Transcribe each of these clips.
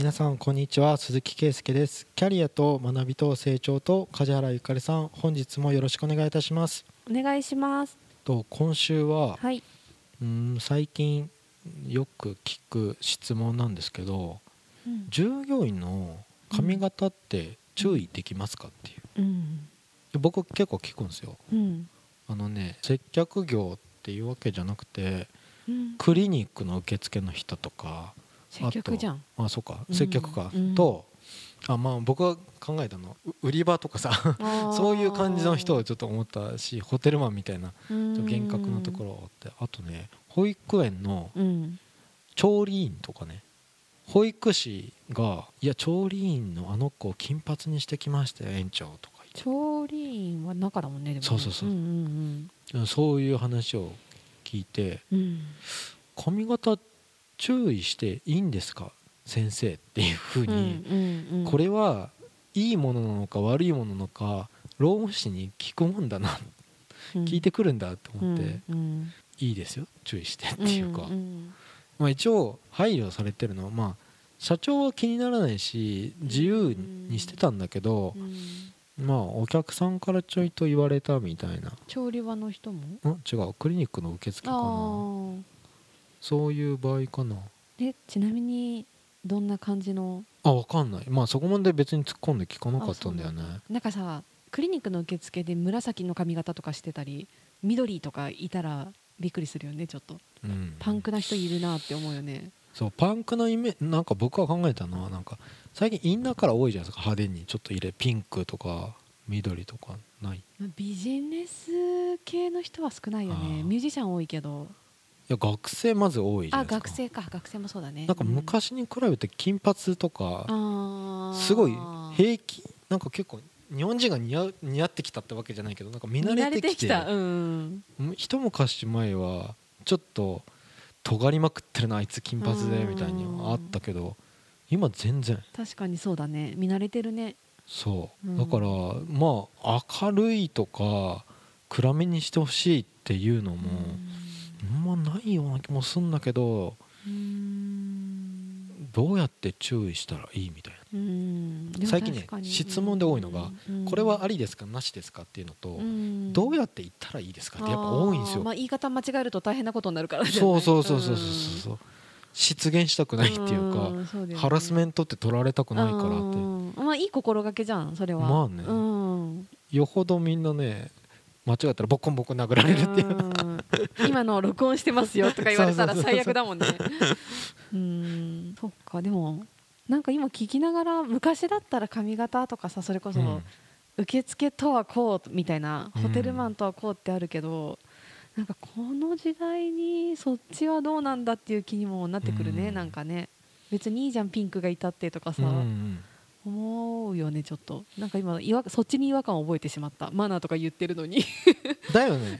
皆さんこんにちは。鈴木圭介です。キャリアと学びと成長と梶原ゆかりさん本日もよろしくお願いいたします。お願いします。と今週は、はい。うん最近よく聞く質問なんですけど従業員の髪型って注意できますかっていう。うん。で僕結構聞くんですよ。うん。あのね接客業っていうわけじゃなくてうん。クリニックの受付の人とか接客じゃん。あそうか。うん。接客か、うん。とあまあ僕が考えたのう売り場とかさ そういう感じの人をちょっと思ったしホテルマンみたいな厳格なところってあとね保育園のうん。調理員とかね保育士が「いや調理員のあの子を金髪にしてきましたよ園長」とか調理員は中だもんねでもね。そうそうそう。そういう話を聞いてうんうん「髪型注意していいんですか先生」っていうふうに、これはいいものなのか悪いものなのか労務士に聞くもんだな聞いてくるんだと思って、いいですよ注意してっていうか、まあ、一応配慮されてるのは、まあ、社長は気にならないし自由にしてたんだけどう、んまあお客さんからちょいと言われたみたいな。調理場の人も？ん違うクリニックの受付かなそういう場合かな。でちなみにどんな感じの？あ分かんない。まあそこまで別に突っ込んで聞かなかったんだよね。なんかさクリニックの受付で紫の髪型とかしてたり緑とかいたらびっくりするよねちょっと。うん。パンクな人いるなって思うよね。そうパンクのイメなんか僕が考えたのはなんか最近インナーカラー多いじゃないですか派手に。ちょっと入れピンクとか緑とかない。ビジネス系の人は少ないよね。ミュージシャン多いけどや学生まず多いじゃなあいですか。学生か。学生もそうだね。なんか昔に比べて金髪とかうん、すごい平気なんか結構日本人が似合う似合ってきたってわけじゃないけどなんか見慣れてきてた。うん一昔前はちょっと尖りまくってるなあいつ金髪でみたいにはあったけど今全然。確かにそうだね。見慣れてるね。そう。うん。だからまあ明るいとか暗めにしてほしいっていうのもあん。まないような気もするんだけどうん。どうやって注意したらいいみたいうん。でも最近ね質問で多いのがこれはありですか？なしですか？っていうのとうん。どうやって言ったらいいですか？ってやっぱ多いんですよ。まあ、言い方間違えると大変なことになるからそうそうそうそうそうそう失言したくないっていうかね。ハラスメントって取られたくないからって。うん。まあいい心がけじゃんそれは。まあね。うん。よほどみんなね間違ったらボッコンボコン殴られるっていう。うん 今の録音してますよとか言われたら最悪だもんね。うん。そっかでもなんか今聞きながら昔だったら髪型とかさそれこそ、うん。受付とはこうみたいなうん。ホテルマンとはこうってあるけど、なんかこの時代にそっちはどうなんだっていう気にもなってくるね、うん。なんかね。別にいいじゃんピンクがいたってとかさ、うん。うん思うよねちょっと。なんか今違和そっちに違和感を覚えてしまった。マナーとか言ってるのに、だよね。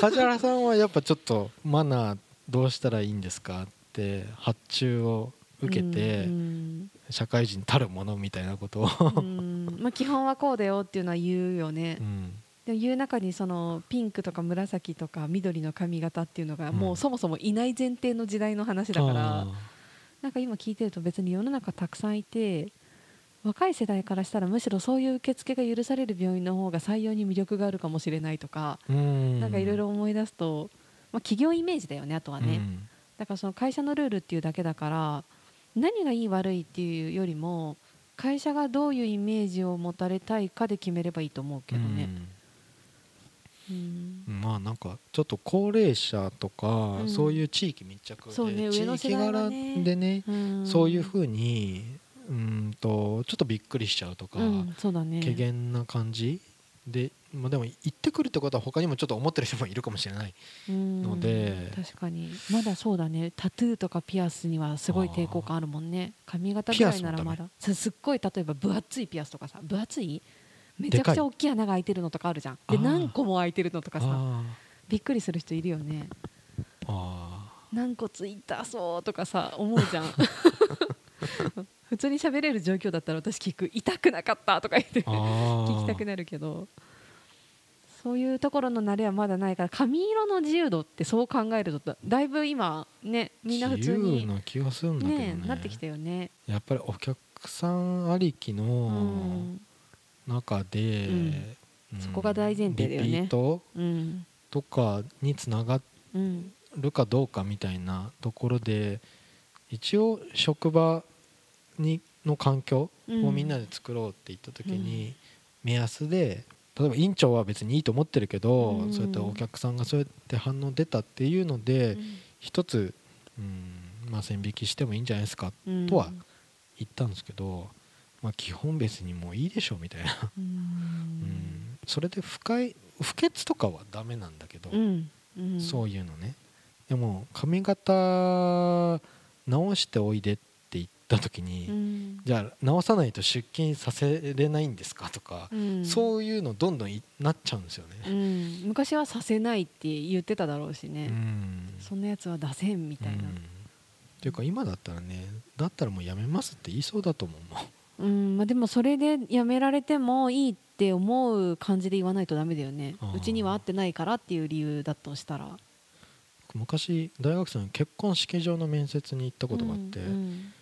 梶原さんはやっぱちょっとマナーどうしたらいいんですかって発注を受けてうん社会人たるものみたいなことを。うん。まあ、基本はこうだよっていうのは言うよね、うん。でも言う中にそのピンクとか紫とか緑の髪型っていうのがうん。もうそもそもいない前提の時代の話だから、あなんか今聞いてると別に世の中たくさんいて若い世代からしたらむしろそういう受付が許される病院の方が採用に魅力があるかもしれないとか、なんかいろいろ思い出すと、まあ、企業イメージだよねあとはね、うん。だからその会社のルールっていうだけだから何がいい悪いっていうよりも会社がどういうイメージを持たれたいかで決めればいいと思うけどね。うん。うん。まあなんかちょっと高齢者とか、うん。そういう地域密着で、そうね上柄ね。でね、うん。そういうふうにうんとちょっとびっくりしちゃうとか、うん、そうだね。怪げな感じ？で、まあ、でも行ってくるってことは他にもちょっと思ってる人もいるかもしれないうんので確かに。まだそうだね。タトゥーとかピアスにはすごい抵抗感あるもんね。髪型ぐらいならまだ。すすっごい例えば分厚いピアスとかさ。分厚い？めちゃくちゃ大きい穴が開いてるのとかあるじゃん。で何個も開いてるのとかさ。あびっくりする人いるよね。何個ついたそうとかさ思うじゃん 普通に喋れる状況だったら私聞く。痛くなかったとか言って聞きたくなるけど。そういうところの慣れはまだないから髪色の自由度ってそう考えるとだいぶ今ねみんな普通に自由な気がするんだけどね。ねなってきたよね。やっぱりお客さんありきうのん。中で、うん。うんそこが大前提だよね。リピートうん。とかにつながうんるかどうかみたいなところで一応職場にの環境をみんなで作ろうって言った時に目安で例えば院長は別にいいと思ってるけど、うん。そうやってお客さんがそうやって反応出たっていうので、一つ、うんまあ、線引きしてもいいんじゃないですかうん。とは言ったんですけど、まあ、基本別にもういいでしょみたいな、ううん。んそれで不快不潔とかはダメなんだけど、そういうのね。でも髪型直しておいでってた時に、うん。じゃあ直さないと出勤させれないんですかとか、うん。そういうのどんどんいなっちゃうんですようね。ん。昔はさせないって言ってただろうしね、うん。そんなやつは出せんみたいな。うん。っていうか今だったらねだったらもうやめますって言いそうだと思うもん。うん。まあ、でもそれでやめられてもいいって思う感じで言わないとダメだよね。うちには合ってないからっていう理由だとしたら。昔大学生の結婚式場の面接に行ったことがあって、うん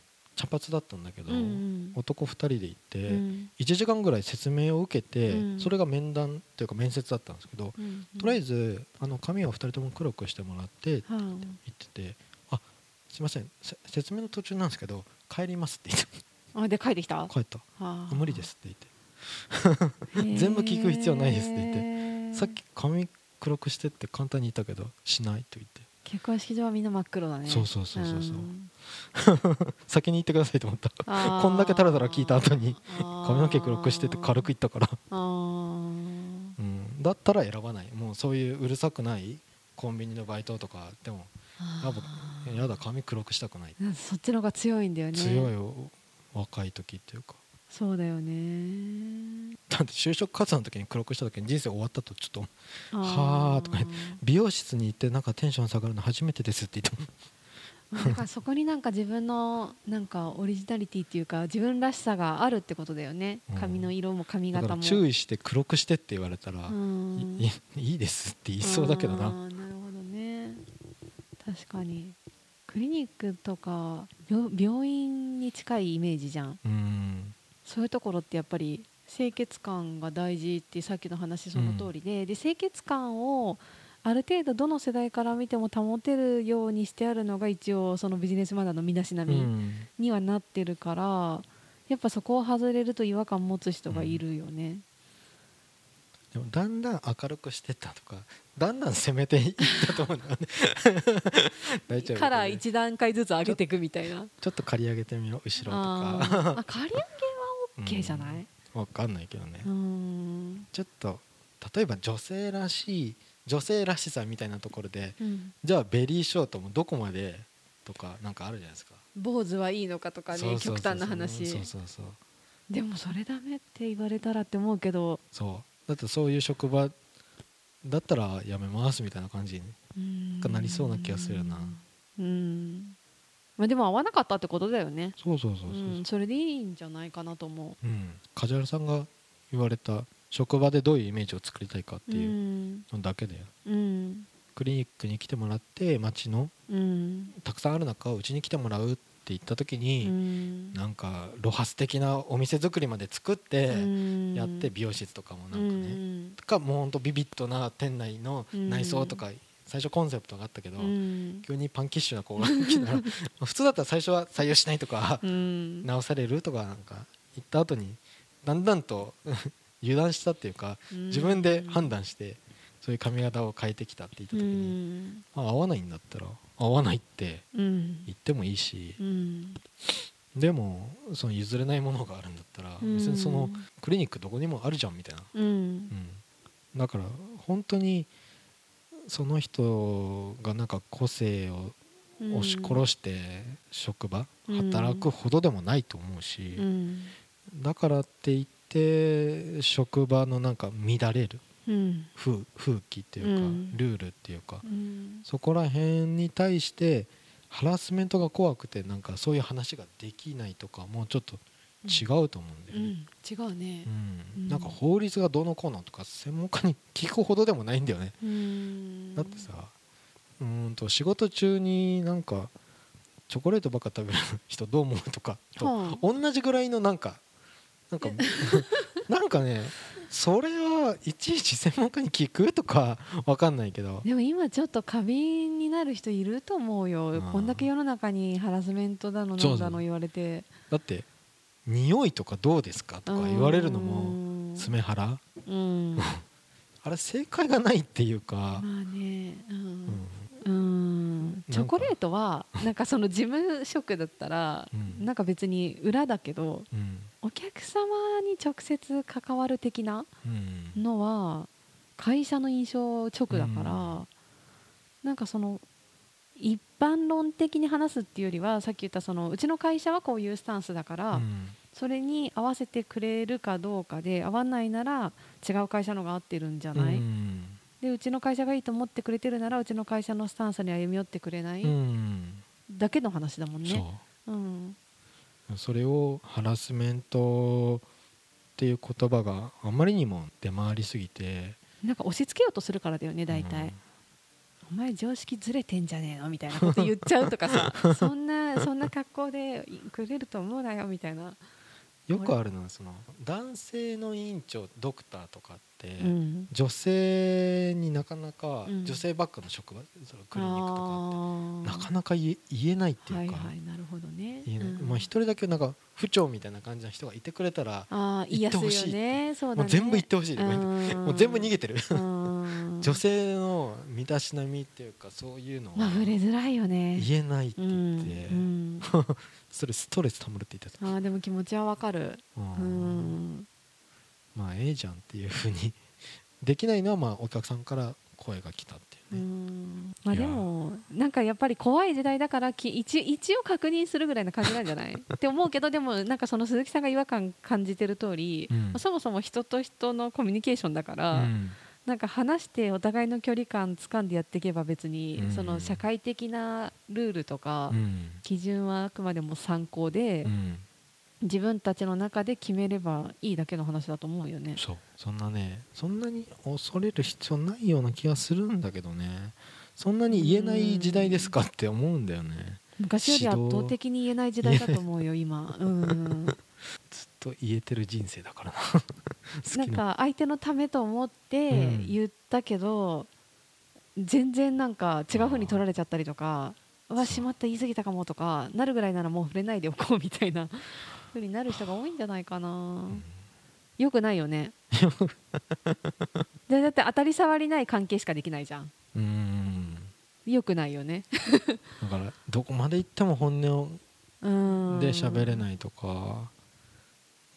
茶髪だったんだけど、うんうん。男2人で行って、うん。1時間ぐらい説明を受けて、うん。それが面談というか面接だったんですけど、うんとりあえずあの髪を2人とも黒くしてもらってってはあ。言ってて「あすいませんせ説明の途中なんですけど帰ります」って言って。あで帰ってきた？帰った。無理ですって言って。全部聞く必要ないですって言って。言さっき髪黒くしてって簡単に言ったけどしないと言って結婚式場はみんな真っ黒だね。そうそうそうそうそう。先に言ってくださいと思った。こんだけタラタラ聞いた後に髪の毛黒くしてって軽く言ったから、うん、だったら選ばない。もうそういううるさくないコンビニのバイトとかでもやだ髪黒くしたくない。うんそっちの方が強いんだよね。強いよ。若い時っていうかそうだよね。だって就職活動の時に黒くした時に人生終わったとちょっとあはあとか美容室に行ってなんかテンション下がるの初めてですって言っても。まあだからそこになんか自分のなんかオリジナリティっていうか自分らしさがあるってことだよね。うん。髪の色も髪型も。ら注意して黒くしてって言われたら、うん。いいいいですって言いそうだけどな。なるほどね。確かに。クリニックとか病病院に近いイメージじゃん。うんそういうところってやっぱり清潔感が大事ってさっきの話その通りで,、で清潔感をある程度どの世代から見ても保てるようにしてあるのが一応そのビジネスマナーの身だしなみうん。にはなってるからやっぱそこを外れると違和感持つ人がいるよね。でもだんだん明るくしてったとかだんだん攻めていったと思うんだよね。カラー1段階ずつ上げていくみたいな。ちょっと刈り上げてみろ後ろとあかー。あ刈り上げは OK じゃない、わかんないけどね、うん。ちょっと例えば女性らしい女性らしさみたいなところでうん。じゃあベリーショートもどこまでとかなんかあるじゃないですか。坊主はいいのかとかね極端な話。そうそうそう。でもそれダメって言われたらって思うけど。そう。だってそういう職場だったらやめますみたいな感じになりそうな気がするよな。うんまあでも合わなかったってことだよね。そうそうそうそう。うんそれでいいんじゃないかなと思う。うん、梶原さんが言われた職場でどういうイメージを作りたいかっていうのだけだよ、うん。クリニックに来てもらって街のうん。たくさんある中うちに来てもらうって言った時うに、ん。なんかロハス的なお店作りまで作ってうん。やって美容室とかもなんかね、うん。とかもうほんとビビッドな店内の内装とか最初コンセプトがあったけど、うん。急にパンキッシュな子が来たら まあ普通だったら最初は採用しないとかうん。直されるとかなんか言った後にだんだんと 油断したっていうか自分で判断してそういう髪型を変えてきたって言ったう時に、ん。まあ、合わないんだったら合わないってうん。言ってもいいしうん。でもその譲れないものがあるんだったらうん。別にそのクリニックどこにもあるじゃんみたいな、だから本当にその人がなんか個性を押し殺して職場うん。働くほどでもないと思うし、うん。だからって言って職場のなんか乱れるうん。風風紀っていうか、うん。ルールっていうかうん。そこら辺に対してハラスメントが怖くてなんかそういう話ができないとかもうちょっと違うと思うんだよね、うん、違うね。う。ん。うん。なんか法律がどうのこうのとか専門家に聞くほどでもないんだよね、うん。だってさうーんと仕事中になんかチョコレートばっか食べる人どう思うとかとはあ。同じぐらいのなんかなんか なんかねそれはいちいち専門家に聞くとかわかんないけど。でも今ちょっと過敏になる人いると思うよ。こんだけ世の中にハラスメントだのなんだの言われて。だって匂いとかどうですか？とか言われるのもも爪腹。うん。ま あれ正解がないっていうかあ、ね。ううん。チョコレートはなんかその事務職だったらうん。なんか別に裏だけどうん。お客様に直接関わる的なうん。のは会社の印象直だから、うん。なんかその一般論的に話すっていうよりはさっき言ったそのうちの会社はこういうスタンスだから、うん。それに合わせてくれるかどうかで合わないなら違う会社のが合ってるんじゃない、うん。でうちの会社がいいと思ってくれてるならうちの会社のスタンスに歩み寄ってくれない、うん。だけの話だもんね。そう。うん。それをハラスメントっていう言葉があまりにも出回りすぎてなんか押し付けようとするからだよね大体、お前常識ずれてんじゃねえのみたいなこと言っちゃうとかさ。そんなそんな格好でくれると思うなよみたいな、よくあるのはその男性の院長ドクターとかって、うん、女性になかなか、うん。女性ばっかの職場そのクリニックとかってなかかなか言え言えないってはいいうか、はいなるほどね。言えない。うん。まあ一人だけなんか府長みたいな感じの人がいてくれたら、言いやすいよね。そうだね。もう全部言ってほしい。とか言ってもう全部逃げてる。うん女性の身だしなみっていうかそういうのはまあ触れづらいよね。言えないってうん言って、うん それストレスたまるって言ってた、あーでも気持ちはわかる。ううん。んまあええじゃんっていうふうに。できないのはまあお客さんから声が来たっていううね、ん。まあでもなんかやっぱり怖い時代だからき一一応確認するぐらいな感じなんじゃない？って思うけどでもなんかその鈴木さんが違和感感じてる通り、うん。まあそもそも人と人のコミュニケーションだから、うんなんか話してお互いの距離感掴んでやっていけば別に、うん。その社会的なルールとか、うん。基準はあくまでも参考で、うん。自分たちの中で決めればいいだけの話だと思うよね。そう。そんなねそんなに恐れる必要ないような気がするんだけどね。そんなに言えない時代ですかって思うんだよね。昔より圧倒的に言えない時代だと思うよ今。うん ずっと言えてる人生だからなな。んか相手のためと思ってうん。言ったけど、全然なんか違う風に取られちゃったりとかうわしまった言い過ぎたかもとかなるぐらいならもう触れないでおこうみたいな 風になる人が多いんじゃないかな、うん。よくないよね。でだって当たり障りない関係しかできないじゃん。うん。よくないよね。だからどこまで行っても本音を うん。で喋れないとか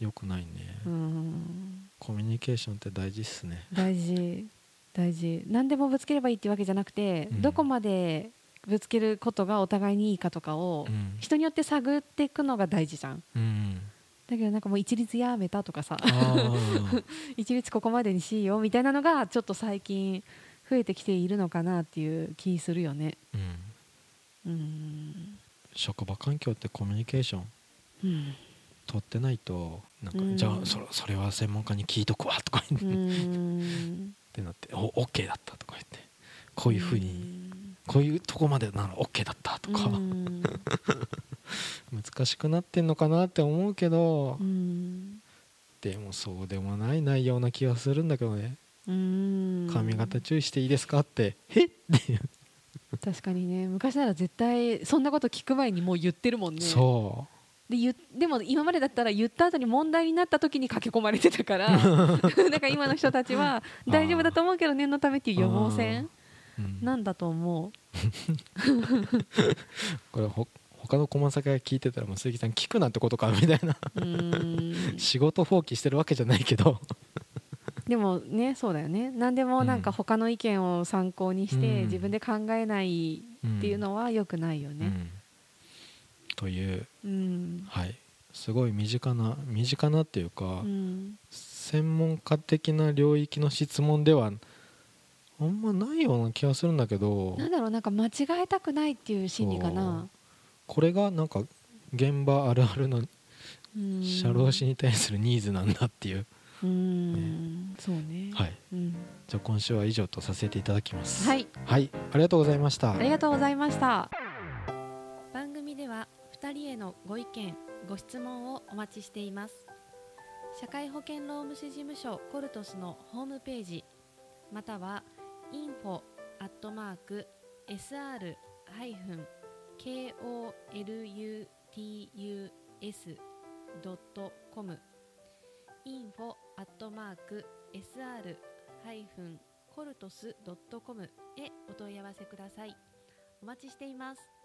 よくないね、うん。コミュニケーションって大事っすね。大事。大事。何でもぶつければいいっていうわけじゃなくて、うん。どこまでぶつけることがお互いにいいかとかを、うん。人によって探っていくのが大事じゃん。うん。だけどなんかもう一律やめたとかさ。一律ここまでにしようみたいなのがちょっと最近増えてきているのかなっていう気するよね。うん。うん。職場環境ってコミュニケーション。うん取ってないとなんか、うん。じゃあそそれは専門家に聞いとくわとか言って,、うっんてなってお OK だったとか言って。こういうふうに、ん。こういうとこまでなら OK だったとか、うん。難しくなってんのかなって思うけど、うん。でもそうでもない内容な気がするんだけどね。うん。髪型注意していいですかって「えっ?」ていう、確かにね。昔なら絶対そんなこと聞く前にもう言ってるもんね。そで言でも今までだったら言った後に問題になった時に駆け込まれてたから だから今の人たちは大丈夫だと思うけど念のためっていう予防線う、うん。なんだと思 これほ他の駒先が聞いてたらもう鈴木さん聞くなってことかみたいな。仕事放棄してるわけじゃないけど。でもねそうだよね。何でもなんか他の意見を参考にしてうん。自分で考えないっていうのは良くないよね。うんといううん。はい。すごい身近な身近なっていうか、うん。専門家的な領域の質問ではあんまないような気がするんだけどなんだろうなんか間違えたくないっていう心理かな。これがなんか現場あるあるのうん。社労士に対するニーズなんだっていう。うん。そうね。はい。うん。じゃあ今週は以上とさせていただきます。はい。はい。ありがとうございました。ありがとうございました2人へのご意見ご質問をお待ちしています社会保険労務士事務所コルトスのホームページまたは info アットマーク sr ハイフン kolutus ドットコム info アットマーク sr ハイフンコルトスドットコムへお問い合わせください。お待ちしています。